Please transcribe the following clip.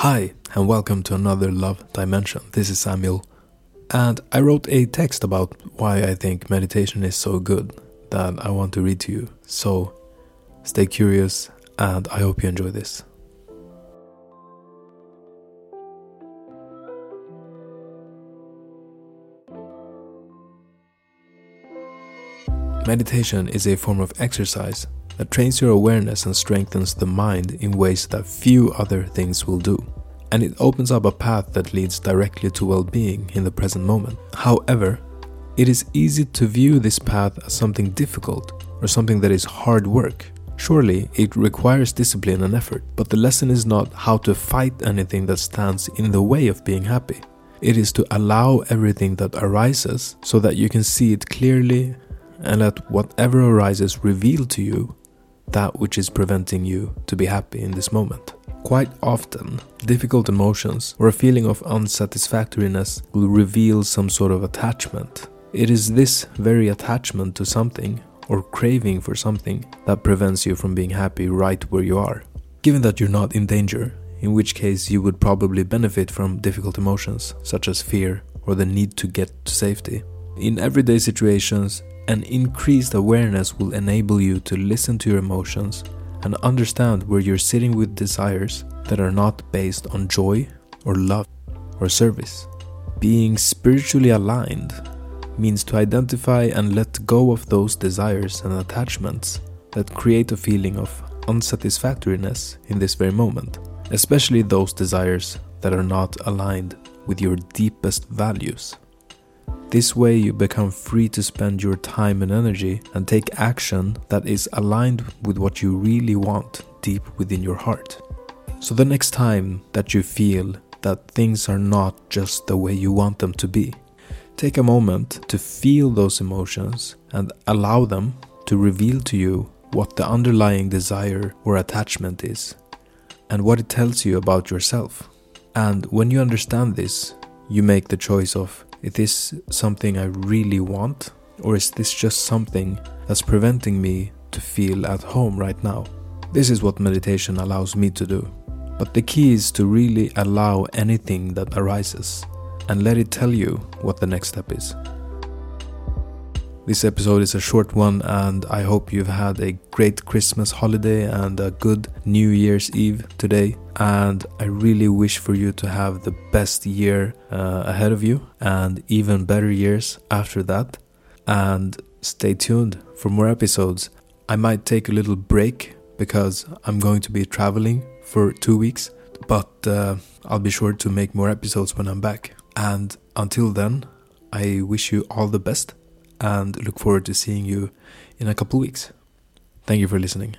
Hi, and welcome to another Love Dimension. This is Samuel, and I wrote a text about why I think meditation is so good that I want to read to you. So stay curious, and I hope you enjoy this. Meditation is a form of exercise that trains your awareness and strengthens the mind in ways that few other things will do. And it opens up a path that leads directly to well being in the present moment. However, it is easy to view this path as something difficult or something that is hard work. Surely it requires discipline and effort, but the lesson is not how to fight anything that stands in the way of being happy. It is to allow everything that arises so that you can see it clearly and let whatever arises reveal to you that which is preventing you to be happy in this moment. Quite often, difficult emotions or a feeling of unsatisfactoriness will reveal some sort of attachment. It is this very attachment to something or craving for something that prevents you from being happy right where you are. Given that you're not in danger, in which case you would probably benefit from difficult emotions such as fear or the need to get to safety. In everyday situations, an increased awareness will enable you to listen to your emotions and understand where you're sitting with desires that are not based on joy or love or service. Being spiritually aligned means to identify and let go of those desires and attachments that create a feeling of unsatisfactoriness in this very moment, especially those desires that are not aligned with your deepest values. This way, you become free to spend your time and energy and take action that is aligned with what you really want deep within your heart. So, the next time that you feel that things are not just the way you want them to be, take a moment to feel those emotions and allow them to reveal to you what the underlying desire or attachment is and what it tells you about yourself. And when you understand this, you make the choice of is this something I really want? Or is this just something that's preventing me to feel at home right now? This is what meditation allows me to do. But the key is to really allow anything that arises and let it tell you what the next step is. This episode is a short one, and I hope you've had a great Christmas holiday and a good New Year's Eve today. And I really wish for you to have the best year uh, ahead of you and even better years after that. And stay tuned for more episodes. I might take a little break because I'm going to be traveling for two weeks, but uh, I'll be sure to make more episodes when I'm back. And until then, I wish you all the best and look forward to seeing you in a couple of weeks. Thank you for listening.